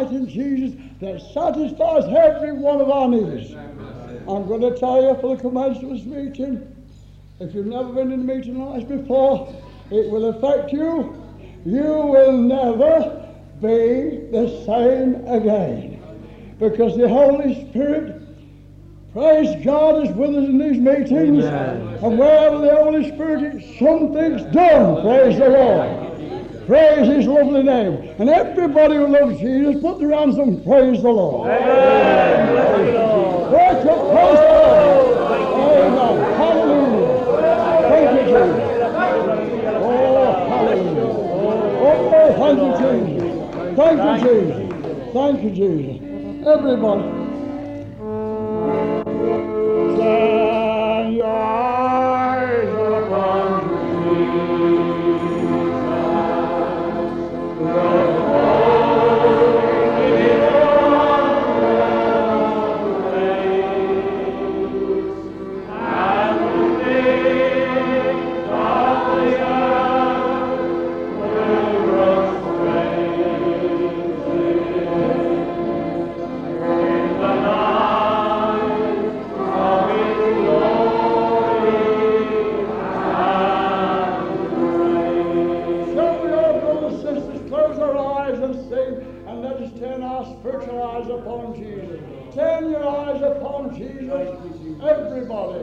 exciting Jesus that satisfies every one of our needs. I'm going to tell you for the commencement meeting, if you've never been in a meeting like this before, it will affect you. You will never be the same again. Because the Holy Spirit, praise God, is with us in these meetings. And wherever the Holy Spirit is, something's done. Praise the Lord. Praise His lovely name. And everybody who loves Jesus, put their hands up and praise the Lord. Worship, praise the Lord. Amen. Hallelujah. Thank you, Jesus. Oh, hallelujah. Oh, thank you, Jesus. Thank you, Jesus. Thank you, Jesus. Everybody. Everybody.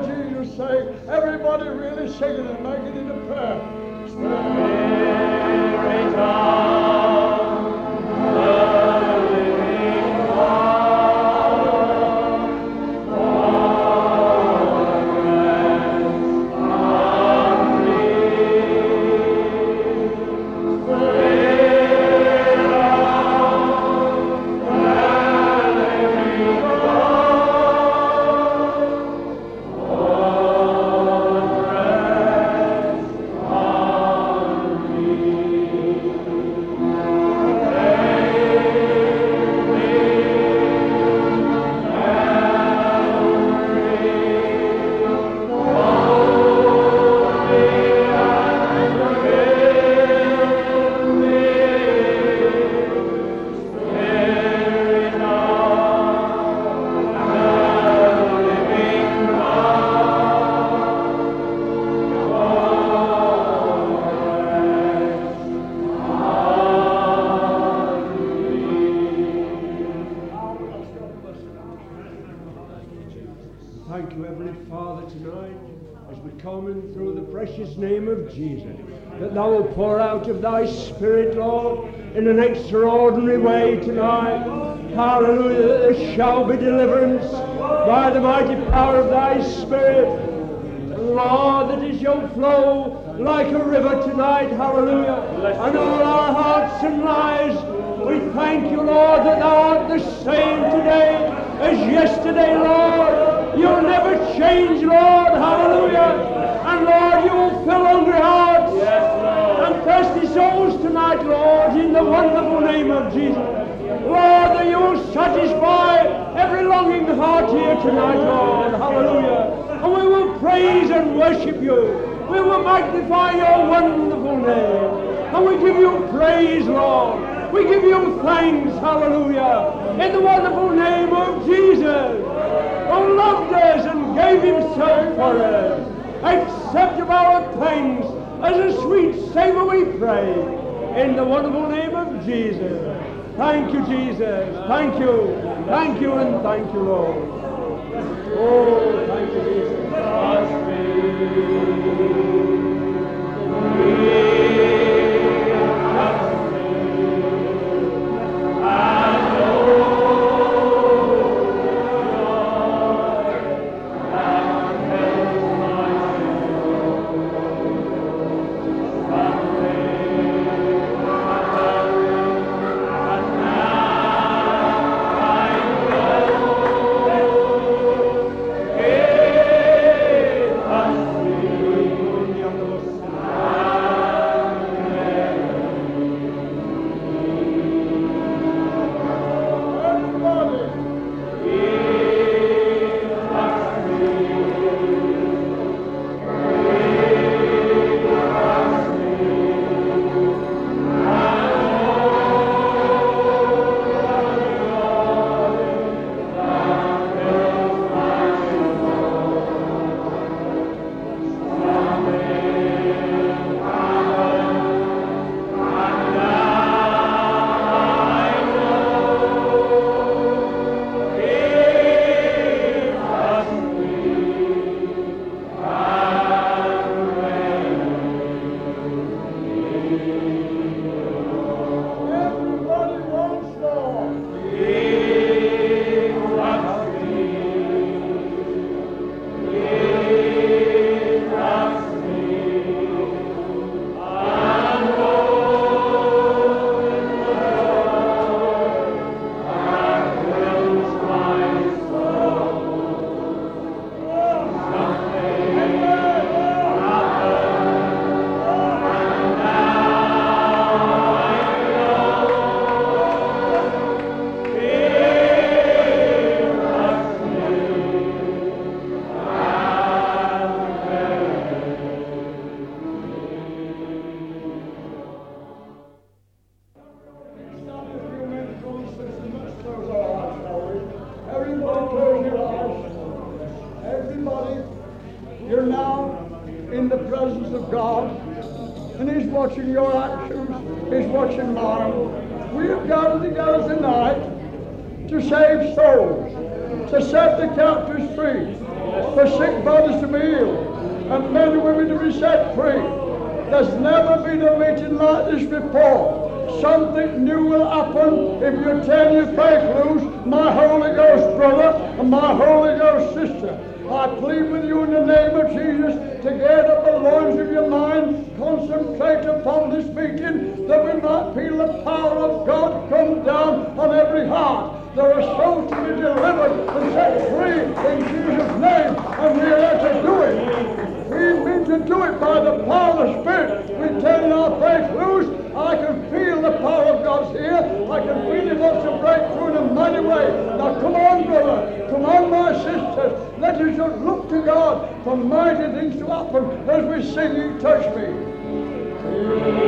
For Jesus' sake, everybody really singing and making it a prayer. Spirit Thank Jesus, that Thou will pour out of Thy Spirit, Lord, in an extraordinary way tonight. Hallelujah, that there shall be deliverance by the mighty power of Thy Spirit. Lord, that it shall flow like a river tonight, hallelujah, and all our hearts and lives. We thank you, Lord, that Thou art the same today as yesterday, Lord. You'll never change, Lord. Hallelujah. Lord, you will fill hungry hearts and thirsty souls tonight, Lord, in the wonderful name of Jesus. Lord, that you will satisfy every longing heart here tonight, Lord. Hallelujah. And we will praise and worship you. We will magnify your wonderful name. And we give you praise, Lord. We give you thanks, hallelujah, in the wonderful name of Jesus who loved us and gave himself for us. Accept of our thanks as a sweet savor we pray in the wonderful name of Jesus. Thank you, Jesus. Thank you. Thank you and thank you, Lord. Oh, thank you, Jesus. Concentrate upon this meeting, that we might feel the power of God come down on every heart. There are souls to be delivered and set free in Jesus' name, and we are to do it. We mean to do it by the power of the Spirit. We turn our faith loose. I can feel the power of God's here. I can feel it wants to break through in a mighty way. Now come on, brother. Come on, my sisters. Let us look to God for mighty things to happen as we sing, You Touch Me. Everybody,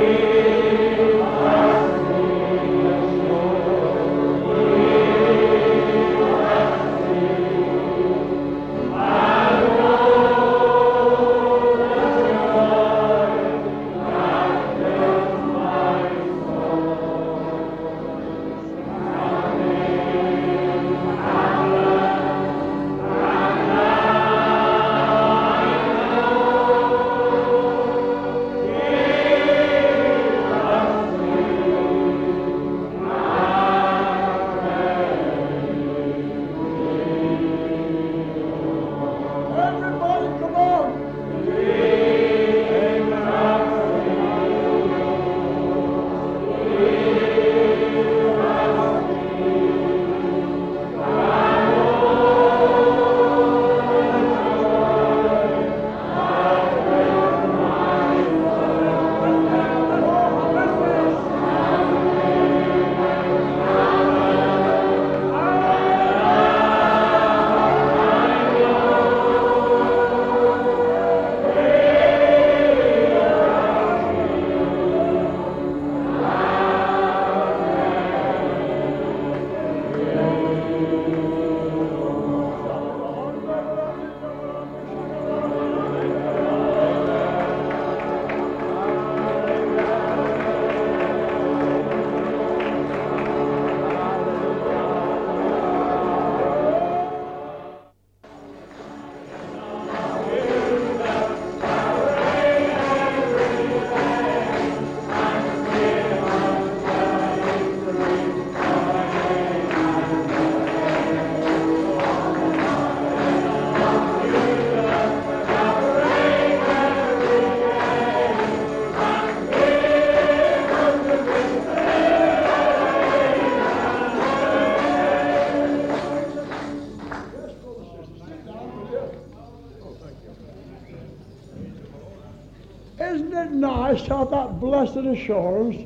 blessed assurance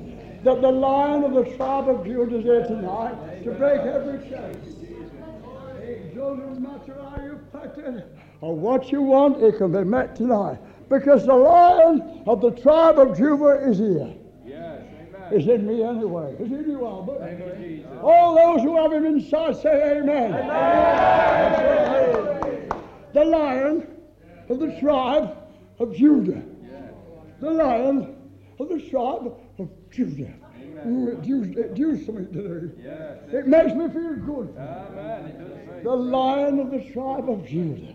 that the lion of the tribe of Judah is here tonight to break every chain? It doesn't matter how you pack it or what you want, it can be met tonight. Because the lion of the tribe of Judah is here. Yes, amen. It's in me anyway. It's in you, Albert. You. All those who have him inside say amen. The lion of the tribe of Judah. The lion of the tribe of Judah. Ooh, it does something to do. Yes, It makes me feel good. amen. It does say. The lion of the tribe of Judah.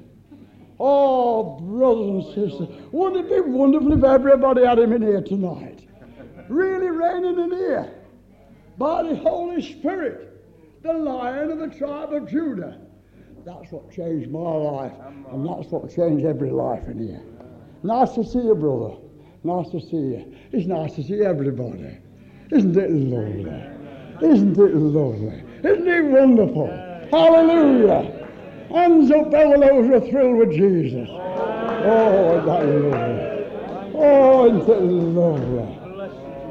Oh, brothers and sisters, wouldn't it be wonderful if everybody had him in here tonight? Really reigning in here by the Holy Spirit, the lion of the tribe of Judah. That's what changed my life, and that's what changed every life in here. Nice to see you, brother. Nice to see you. It's nice to see everybody. Isn't it lovely? Isn't it lovely? Isn't it wonderful? Hallelujah. Hands up, all those who are thrilled with Jesus. Oh, that lovely? Oh, isn't it lovely?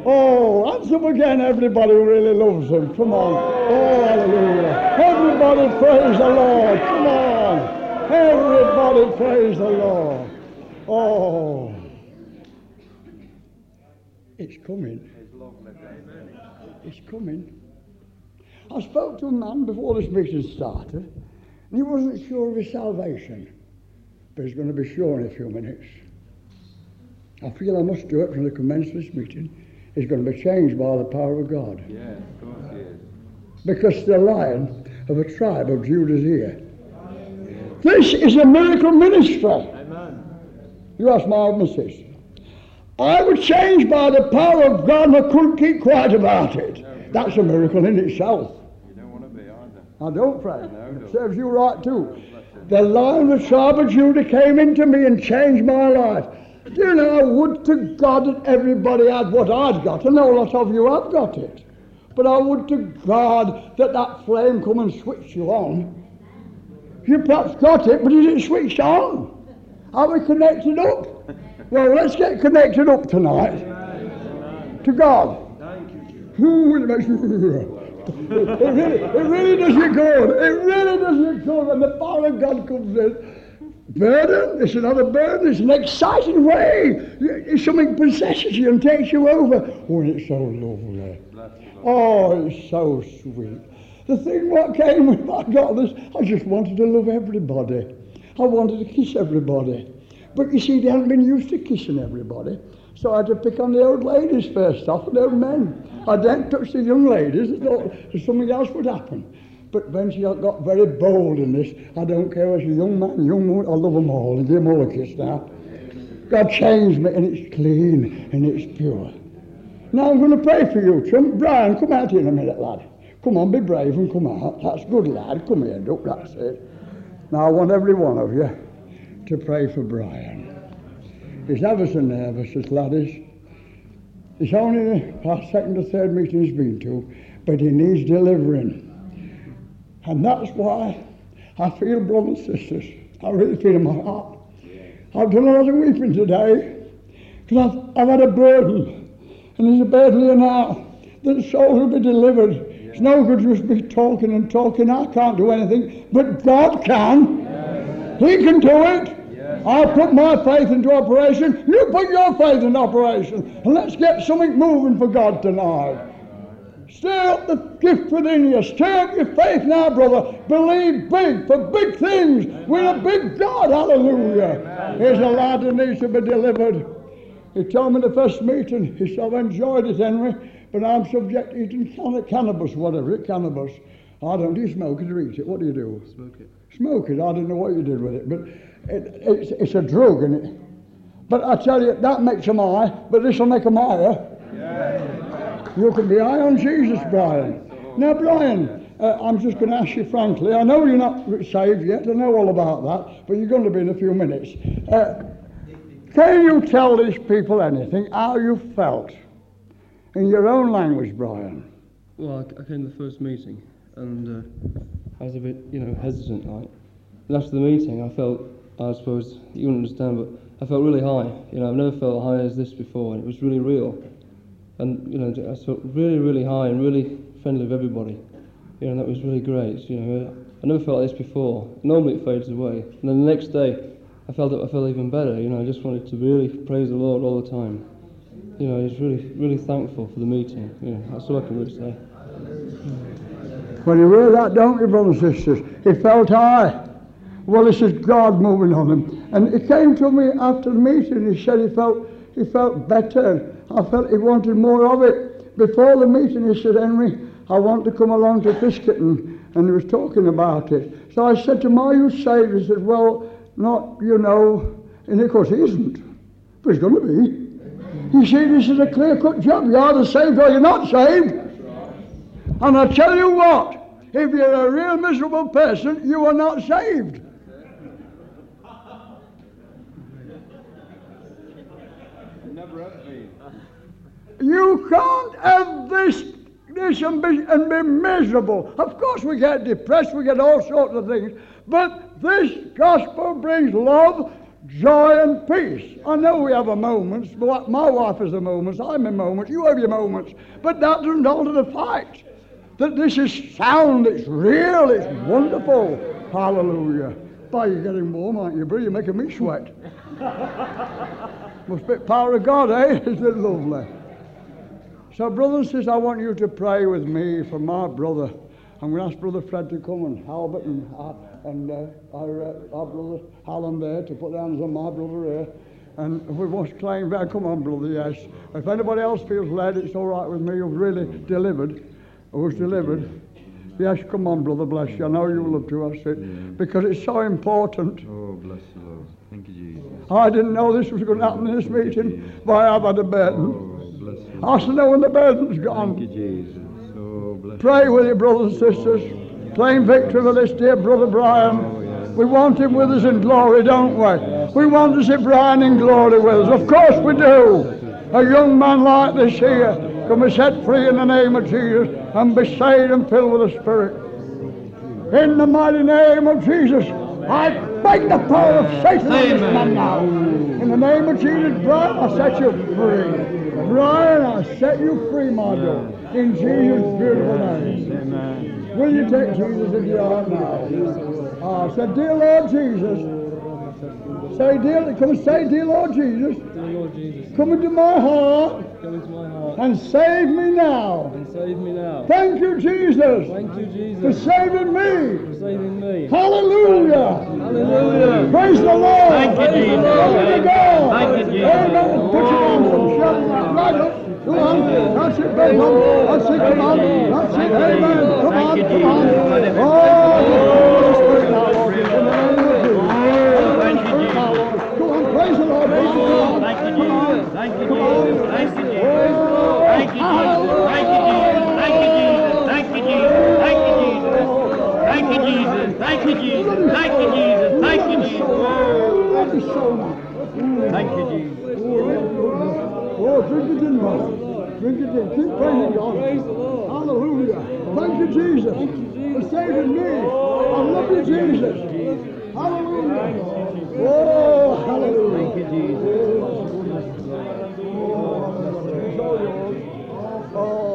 Oh, hands up again, everybody who really loves him. Come on. Oh, hallelujah. Everybody praise the Lord. Come on. Everybody praise the Lord. Oh. It's coming. It's coming. I spoke to a man before this meeting started, and he wasn't sure of his salvation. but he's going to be sure in a few minutes. I feel I must do it from the commencement of this meeting. It's going to be changed by the power of God. Yes, of course he is. Because the lion of a tribe of Judah is here. This is a miracle ministry. Amen. You ask my missus. I was changed by the power of God and I couldn't keep quiet about it. That's a miracle in itself. You don't want to be either. I don't, Fred. No, It no. serves you right too. The lion of the tribe Judah came into me and changed my life. Do you know, I would to God that everybody had what I'd got. I know a lot of you have got it. But I would to God that that flame come and switch you on. You perhaps got it, but is it switched on? Are we connected up? Well, let's get connected up tonight to God. Thank you, it really, it really does you good. It really does you good when the power of God comes in. Burden, it's another burden, it's an exciting way. It's something possesses you and takes you over. Oh, it's so lovely. Oh, it's so sweet. The thing what came with I got this, I just wanted to love everybody. I wanted to kiss everybody. But you see, they hadn't been used to kissing everybody. So I had to pick on the old ladies first off and the old men. I didn't touch the young ladies. I thought something else would happen. But when she got very bold in this, I don't care it's a young man, young woman, I love them all and give them all a kiss now. God changed me and it's clean and it's pure. Now I'm going to pray for you, Trump. Brian, come out here in a minute, lad. Come on, be brave and come out. That's good, lad. Come here, Duck. That's it. Now I want every one of you to pray for Brian. He's ever so nervous, this lad is. It's only the second or third meeting he's been to, but he needs delivering. And that's why I feel, brothers and sisters, I really feel in my heart. I've done a lot of weeping today because I've, I've had a burden. And there's a burden here now that souls will be delivered. It's no good just me talking and talking. I can't do anything, but God can. He can do it. I put my faith into operation. You put your faith into operation. And let's get something moving for God tonight. Stir up the gift within you. Stir up your faith now, brother. Believe big for big things. We're a big God. Hallelujah. Here's a lad that needs to be delivered. He told me the first meeting, he said, I've enjoyed it, Henry, but I'm subject to eating canna- cannabis, whatever it, cannabis. I don't, do you smoke it or eat it? What do you do? Smoke it. Smoke it. I don't know what you did with it, but it, it's, it's a drug, and it. But I tell you, that makes them high, but this will make them higher. You can be high on Jesus, Brian. Now, Brian, uh, I'm just going to ask you frankly. I know you're not saved yet. I know all about that, but you're going to be in a few minutes. Uh, can you tell these people anything how you felt in your own language, Brian? Well, I, I came to the first meeting and uh, I was a bit, you know, hesitant, like. And after the meeting, I felt, I suppose you wouldn't understand, but I felt really high. You know, I've never felt high as this before, and it was really real. And you know, I felt really, really high and really friendly with everybody. You know, and that was really great. You know, I never felt like this before. Normally it fades away, and then the next day, I felt I felt even better. You know, I just wanted to really praise the Lord all the time. You know, I was really, really thankful for the meeting. Know, that's all I can really say. When you hear that, don't you, brothers and sisters? He felt high. Well, this is God moving on him. And it came to me after the meeting. He said he felt he felt better. I felt he wanted more of it. Before the meeting, he said, Henry, I want to come along to Fiskerton. And he was talking about it. So I said to him, Are you saved? He said, Well, not, you know. And of course, he isn't. But he's going to be. You see, this is a clear cut job. You're either saved or you're not saved. And I tell you what, if you're a real miserable person, you are not saved. Never. You can't have this, this and be, and be miserable. Of course, we get depressed, we get all sorts of things, but this gospel brings love, joy, and peace. I know we have our moments, but my wife has her moments, I'm in moments, you have your moments, but that doesn't alter the fact that this is sound, it's real, it's wonderful. Hallelujah. Boy, you're getting warm, aren't you, brother? You're making me sweat. Must be power of God, eh? Isn't it lovely? So, brothers and sisters, I want you to pray with me for my brother. I'm going to ask Brother Fred to come and Albert and, uh, and uh, our, uh, our brother Alan there to put their hands on my brother here. And if we want to claim come on, brother, yes. If anybody else feels led, it's all right with me. Who's really delivered, who's delivered. Yes, come on, brother, bless you. I know you love to us it because it's so important. Oh, bless you, Lord. Thank you, Jesus. I didn't know this was going to happen in this meeting, but I have had a burden. Oh. I should know when the burden's Thank you, gone. Jesus. Oh, bless Pray with you, brothers and sisters. Claim victory for this dear brother Brian. Oh, we want him with us in glory, don't we? We want to see Brian in glory with us. Of course we do. A young man like this here can be set free in the name of Jesus and be saved and filled with the Spirit. In the mighty name of Jesus, I break the power of Satan on this man now. In the name of Jesus, Brian, I set you free. Brian, I set you free, my dear. In Jesus' beautiful name. Will you take Jesus into your heart now? I said, dear Lord Jesus. Say, dear, come and say, dear Lord Jesus, Dear Lord Jesus, come into my heart come into my heart and save me now. and save me now. Thank you, Jesus, Thank you, for Jesus, saving me. for saving me. Hallelujah. Hallelujah. Praise the Lord. Thank you, Jesus. Glory to God. Thank you, Jesus. Amen. Put your hands up. Shout that right up. Come on. That's it, big one. That's it. Come on. That's it. Amen. Come on. Thank you, Come on. Jesus. Oh, the Holy Spirit now, Lord. In the name of Jesus. Thank you, Jesus. Now, Lord. Come on. Praise the Lord. Praise the Lord. Thank you. Jesus. Thank you. Jesus. Thank you, Jesus. Oh, Thank you, Jesus. Thank you, Jesus. Thank you, Jesus. Thank you, Jesus. Thank you, Jesus. Thank you, Jesus. Thank you, Jesus. Thank you, Jesus. Oh. Thank you, Jesus. Oh, drink it in, brother. Drink it in. Keep praising God. Hallelujah. Thank you, Jesus, for saving me. I love you, Jesus. Hallelujah. Oh, hallelujah. Thank you, Jesus. Oh.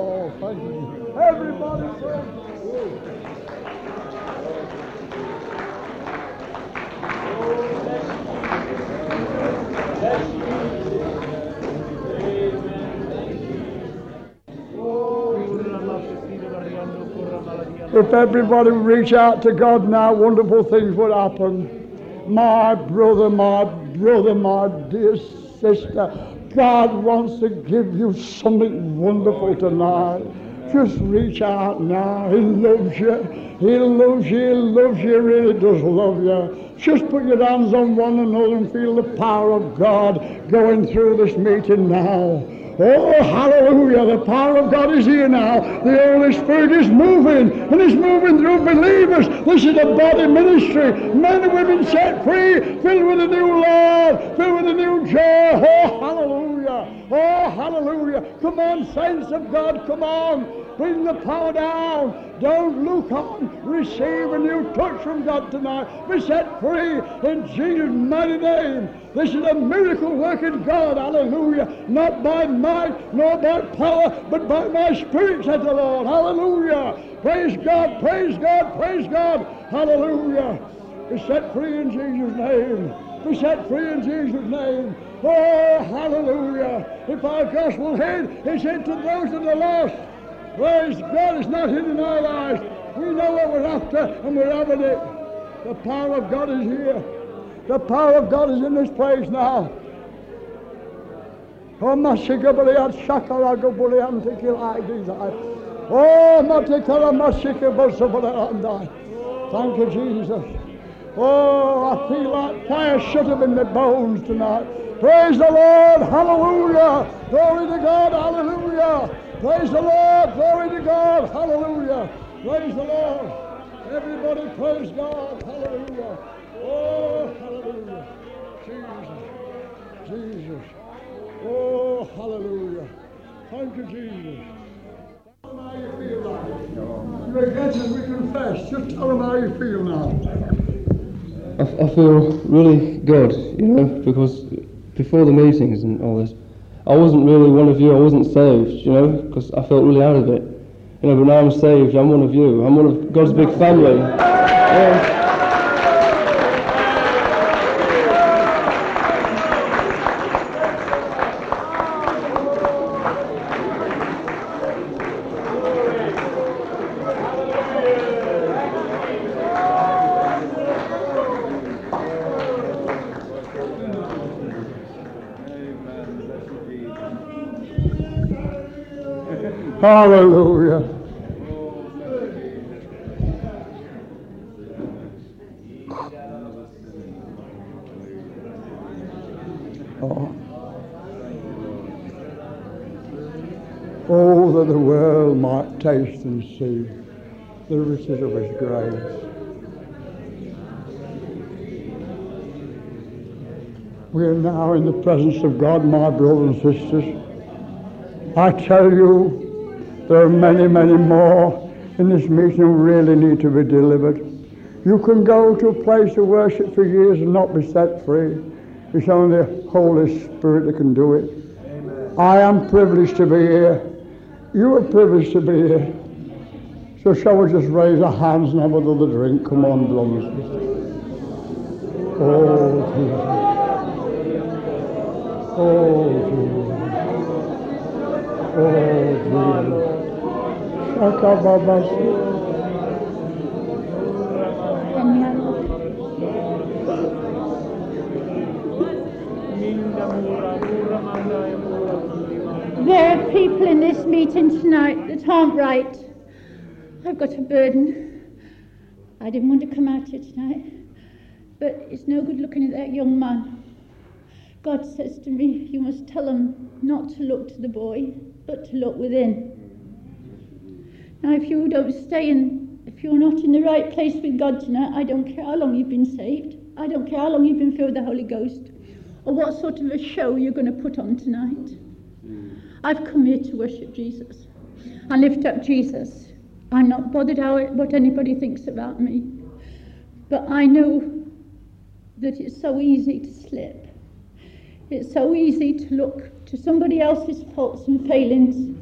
If everybody would reach out to God now, wonderful things would happen. My brother, my brother, my dear sister, God wants to give you something wonderful tonight. Just reach out now. He loves you. He loves you. He loves you. He really does love you. Just put your hands on one another and feel the power of God going through this meeting now. Oh, hallelujah. The power of God is here now. The Holy Spirit is moving, and it's moving through believers. This is a body ministry. Men and women set free, filled with a new love, filled with a new joy. Oh, hallelujah. Oh, hallelujah. Come on, saints of God, come on. Bring the power down. Don't look on. Receive a new touch from God tonight. Be set free in Jesus' mighty name. This is a miracle working God. Hallelujah. Not by might nor by power, but by my spirit, said the Lord. Hallelujah. Praise God, praise God, praise God. Hallelujah. Be set free in Jesus' name. Be set free in Jesus' name. Oh, hallelujah. If our gospel hid, it's hid to those that are lost. Praise God, it's not hidden in our lives. We know what we're after, and we're having it. The power of God is here. The power of God is in this place now. Oh, Mashika Baliat Shakarago Bulian Tikil these Oh, Matikara Mashika Bosabalandai. Thank you, Jesus. Oh, I feel like fire shut up in the bones tonight. Praise the Lord. Hallelujah. Glory to God. Hallelujah. Praise the Lord. Glory to God. Hallelujah. Praise the Lord. Everybody praise God. Hallelujah. Oh, hallelujah. Jesus. Jesus. Oh, hallelujah. Thank you, Jesus. Tell them how you feel now. You regret it, we confess. Just tell them how you feel now. I feel really good, you know, because before the meetings and all this, I wasn't really one of you. I wasn't saved, you know, because I felt really out of it. You know, but now I'm saved. I'm one of you. I'm one of God's big family. Yeah. Hallelujah. Oh. Oh, that the world might taste and see the riches of His grace. We are now in the presence of God, my brothers and sisters. I tell you, there are many, many more in this meeting who really need to be delivered. You can go to a place of worship for years and not be set free. It's only the Holy Spirit that can do it. Amen. I am privileged to be here. You are privileged to be here. So shall we just raise our hands and have another drink? Come on, brothers. Oh, Jesus. Oh, Jesus. There are people in this meeting tonight that aren't right. I've got a burden. I didn't want to come out here tonight, but it's no good looking at that young man. God says to me, You must tell him not to look to the boy, but to look within. Now, if you don't stay in, if you're not in the right place with God tonight, I don't care how long you've been saved, I don't care how long you've been filled with the Holy Ghost, or what sort of a show you're going to put on tonight. I've come here to worship Jesus and lift up Jesus. I'm not bothered how what anybody thinks about me, but I know that it's so easy to slip. It's so easy to look to somebody else's faults and failings.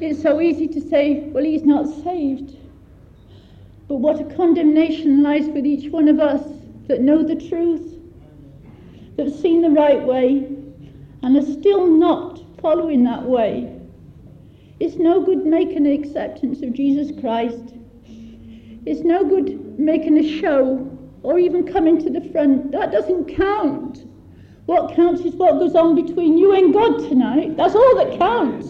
It's so easy to say, well, he's not saved. But what a condemnation lies with each one of us that know the truth, that have seen the right way, and are still not following that way. It's no good making an acceptance of Jesus Christ. It's no good making a show or even coming to the front. That doesn't count. What counts is what goes on between you and God tonight. That's all that counts.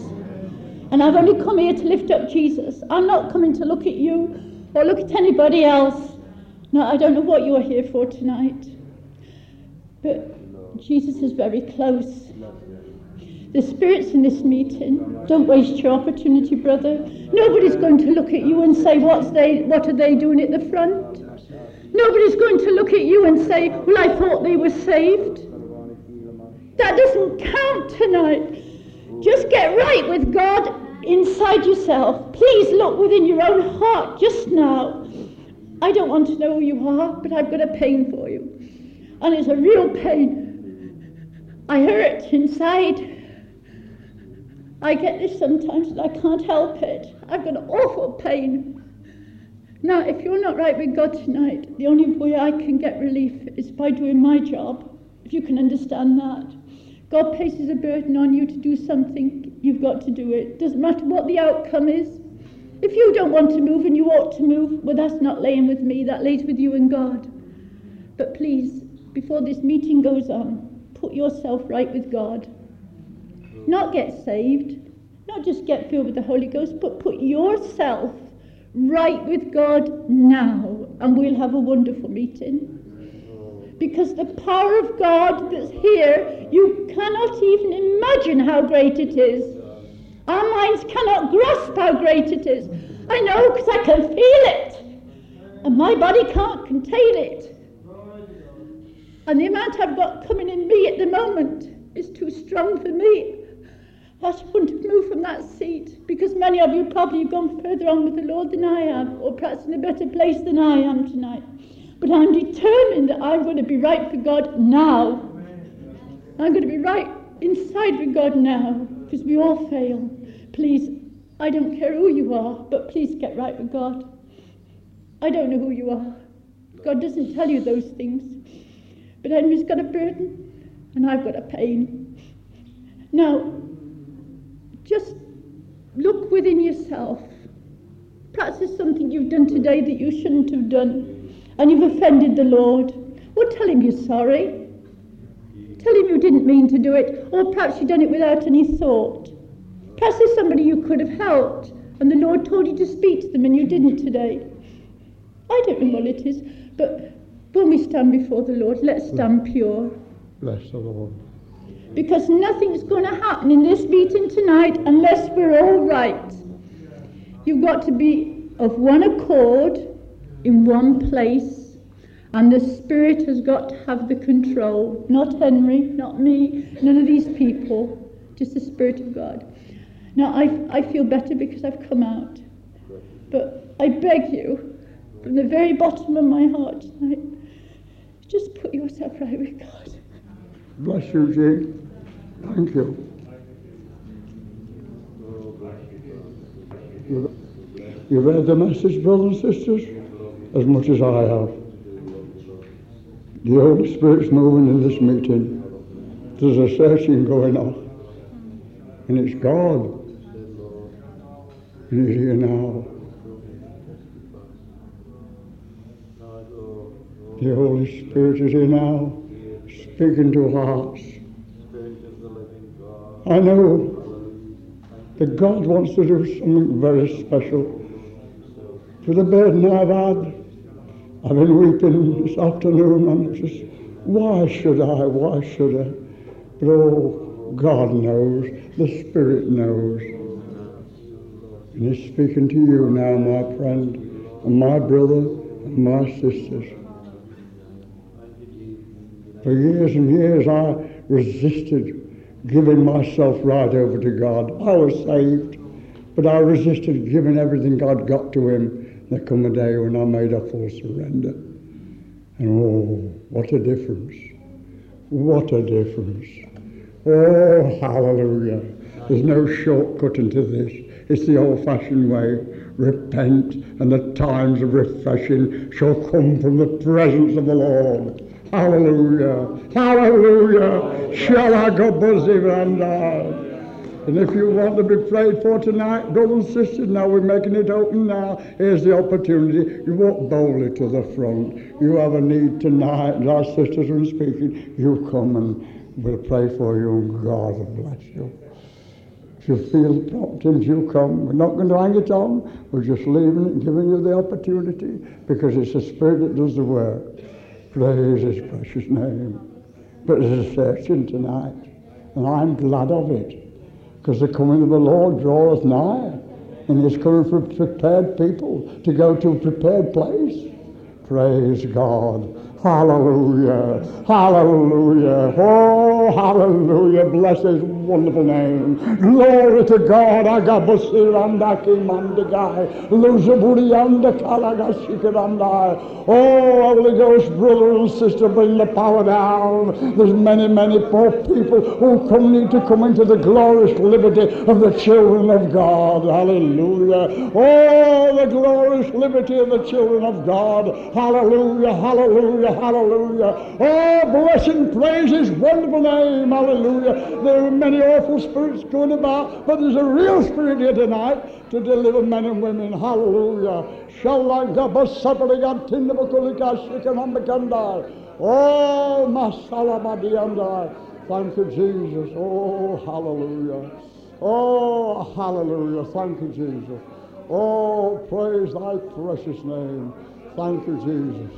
And I've only come here to lift up Jesus. I'm not coming to look at you or look at anybody else. No, I don't know what you are here for tonight. But Jesus is very close. The spirits in this meeting, don't waste your opportunity, brother. Nobody's going to look at you and say, What's they, what are they doing at the front? Nobody's going to look at you and say, Well, I thought they were saved. That doesn't count tonight. Just get right with God inside yourself. Please look within your own heart just now. I don't want to know who you are, but I've got a pain for you. And it's a real pain. I hurt inside. I get this sometimes and I can't help it. I've got an awful pain. Now, if you're not right with God tonight, the only way I can get relief is by doing my job, if you can understand that. God places a burden on you to do something, you've got to do it. Doesn't matter what the outcome is. If you don't want to move and you ought to move, well, that's not laying with me, that lays with you and God. But please, before this meeting goes on, put yourself right with God. Not get saved, not just get filled with the Holy Ghost, but put yourself right with God now, and we'll have a wonderful meeting. Because the power of God that's here, you cannot even imagine how great it is. Our minds cannot grasp how great it is. I know because I can feel it. And my body can't contain it. And the amount I've got coming in me at the moment is too strong for me. I just wouldn't moved from that seat because many of you probably have gone further on with the Lord than I have, or perhaps in a better place than I am tonight. But I'm determined that I'm going to be right for God now. I'm going to be right inside with God now because we all fail. Please, I don't care who you are, but please get right with God. I don't know who you are. God doesn't tell you those things. But Henry's got a burden, and I've got a pain. Now, just look within yourself. Perhaps there's something you've done today that you shouldn't have done, and you've offended the Lord. Well, tell him you're sorry. Tell him you didn't mean to do it, or perhaps you've done it without any thought. Perhaps there's somebody you could have helped, and the Lord told you to speak to them and you didn't today. I don't know what it is, but when we stand before the Lord, let's stand pure. Bless the Lord. Because nothing's going to happen in this meeting tonight unless we're all right. You've got to be of one accord in one place, and the Spirit has got to have the control. Not Henry, not me, none of these people, just the Spirit of God. Now, I, I feel better because I've come out. But I beg you, from the very bottom of my heart tonight, just put yourself right with God. Bless you, Jean. Thank you. You, you read the message, brothers and sisters, as much as I have. The Holy Spirit's moving in this meeting. There's a searching going on. And it's God. And He's here now. The Holy Spirit is here now, speaking to hearts. I know that God wants to do something very special. For the burden I've had, I've been weeping this afternoon and just, why should I, why should I? But oh, God knows, the Spirit knows. And He's speaking to you now, my friend, and my brother, and my sisters. For years and years I resisted giving myself right over to God. I was saved, but I resisted giving everything God got to Him. There come a day when I made a full surrender. And oh, what a difference. What a difference. Oh, hallelujah. There's no shortcut into this. It's the old fashioned way. Repent, and the times of refreshing shall come from the presence of the Lord. Hallelujah. Hallelujah. Shall I go and And if you want to be prayed for tonight, brothers and sisters, now we're making it open now. Here's the opportunity. You walk boldly to the front. You have a need tonight, and our sisters are speaking. You come and we'll pray for you, and God will bless you. If you feel prompted, you come. We're not going to hang it on. We're just leaving it, giving you the opportunity, because it's the Spirit that does the work. Praise His precious name. But there's a searching tonight, and I'm glad of it, because the coming of the Lord draweth nigh, and He's coming for prepared people to go to a prepared place. Praise God. Hallelujah. Hallelujah. Oh, hallelujah. Bless his wonderful name. Glory to God. Oh, Holy Ghost, brother and sister, bring the power down. There's many, many poor people who come need to come into the glorious liberty of the children of God. Hallelujah. Oh, the glorious liberty of the children of God. Hallelujah. Hallelujah hallelujah. Oh, bless and praise his wonderful name, hallelujah. There are many awful spirits going about, but there's a real spirit here tonight to deliver men and women, hallelujah. Oh, masalabadiandai. Thank you, Jesus. Oh, hallelujah. Oh, hallelujah. Thank you, Jesus. Oh, praise thy precious name. Thank you, Jesus.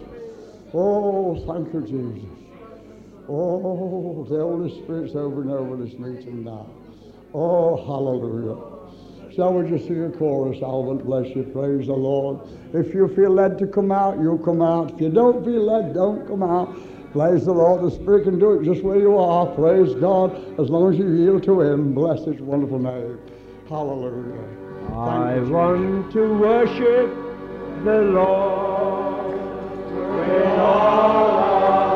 Oh, thank you, Jesus. Oh, the Holy Spirit's over and over this meeting now. Oh, hallelujah. Shall we just sing a chorus, Alvin? Bless you. Praise the Lord. If you feel led to come out, you'll come out. If you don't feel led, don't come out. Praise the Lord. The Spirit can do it just where you are. Praise God. As long as you yield to Him, bless His wonderful name. Hallelujah. I want to worship the Lord with all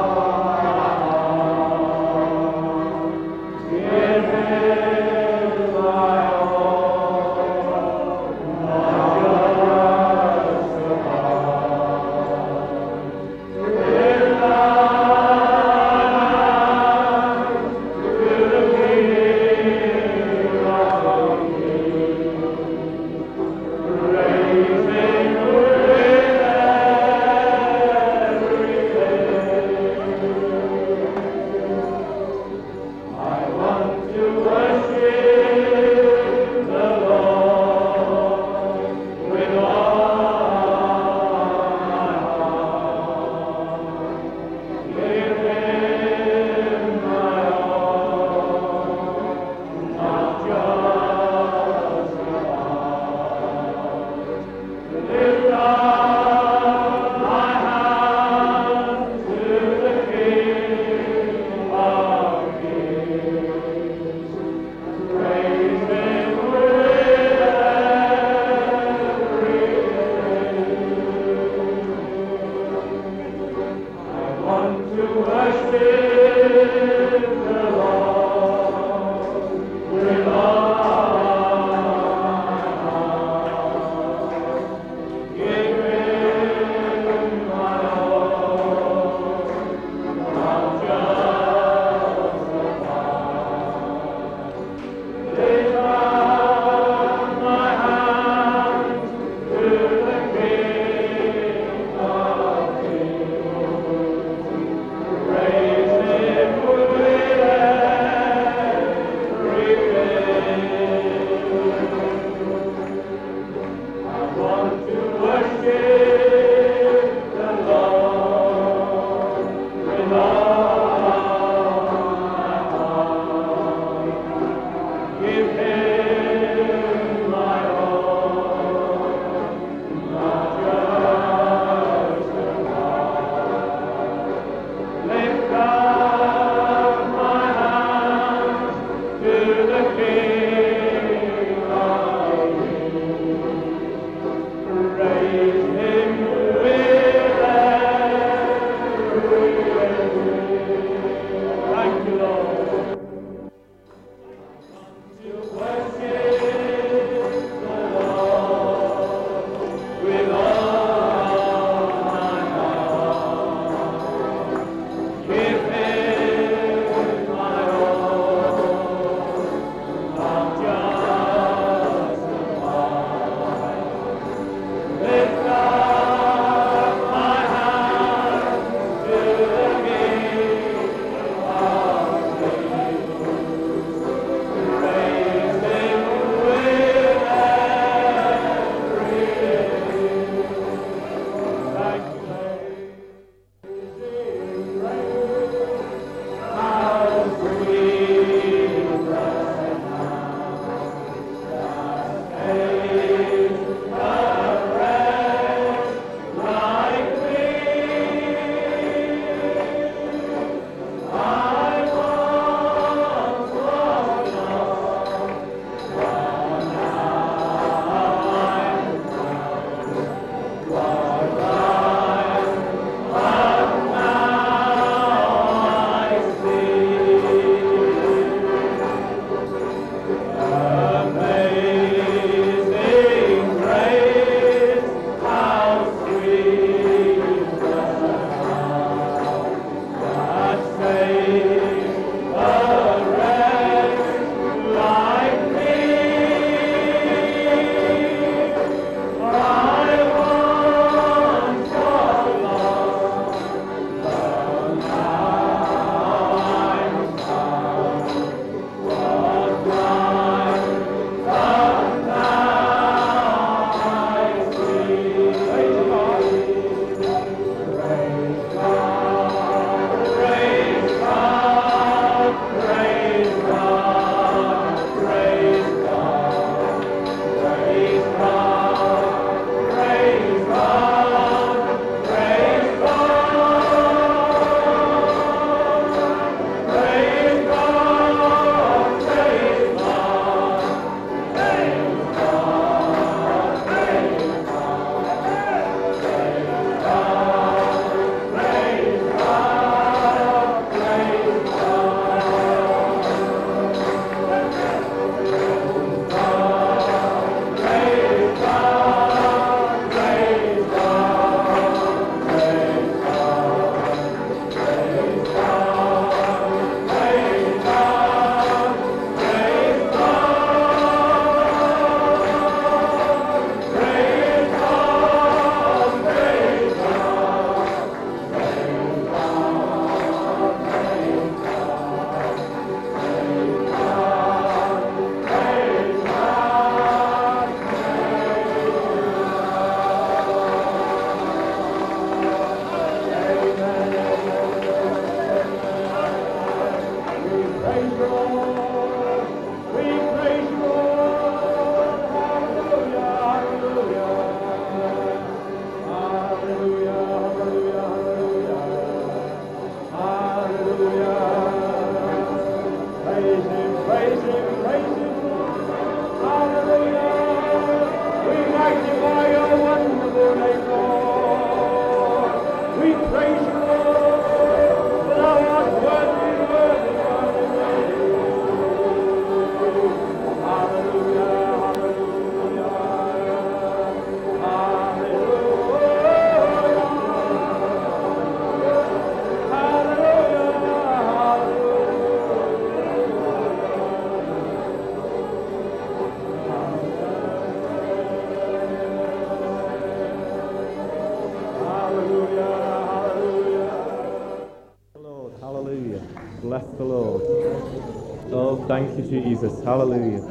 Jesus. Hallelujah.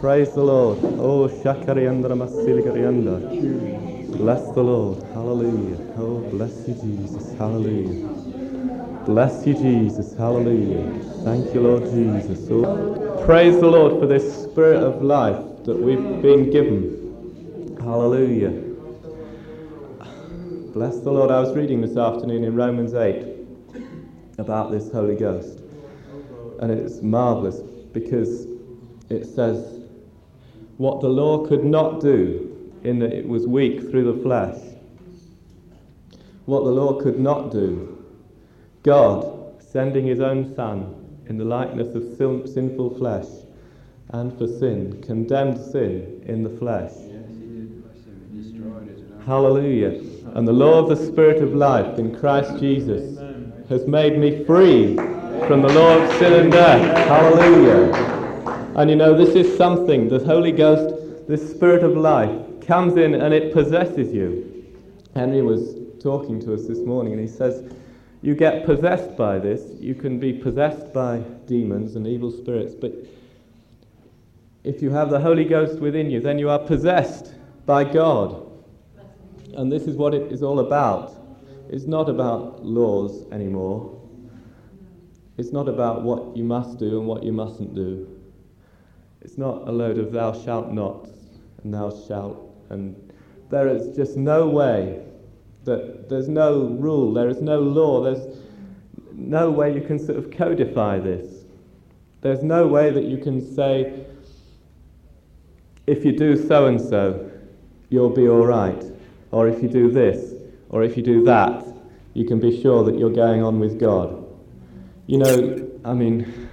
Praise the Lord. Oh, Shakariandra Masiligarianda. Bless the Lord. Hallelujah. Oh, bless you, Jesus. Hallelujah. Bless you, Jesus. Hallelujah. Thank you, Lord Jesus. Oh, praise the Lord for this spirit of life that we've been given. Hallelujah. Bless the Lord. I was reading this afternoon in Romans 8 about this Holy Ghost. And it's marvelous because it says, What the law could not do, in that it was weak through the flesh, what the law could not do, God, sending his own Son in the likeness of sin- sinful flesh and for sin, condemned sin in the flesh. Hallelujah. And the law of the Spirit of life in Christ Jesus has made me free from the law of sin and death. Hallelujah. And you know, this is something, the Holy Ghost, this Spirit of life, comes in and it possesses you. Henry was talking to us this morning and he says, You get possessed by this. You can be possessed by demons and evil spirits, but if you have the Holy Ghost within you, then you are possessed by God. And this is what it is all about. It's not about laws anymore. It's not about what you must do and what you mustn't do. It's not a load of thou shalt not and thou shalt. And there is just no way that there's no rule, there is no law, there's no way you can sort of codify this. There's no way that you can say, if you do so and so, you'll be all right. Or if you do this, or if you do that, you can be sure that you're going on with God. You know, I mean,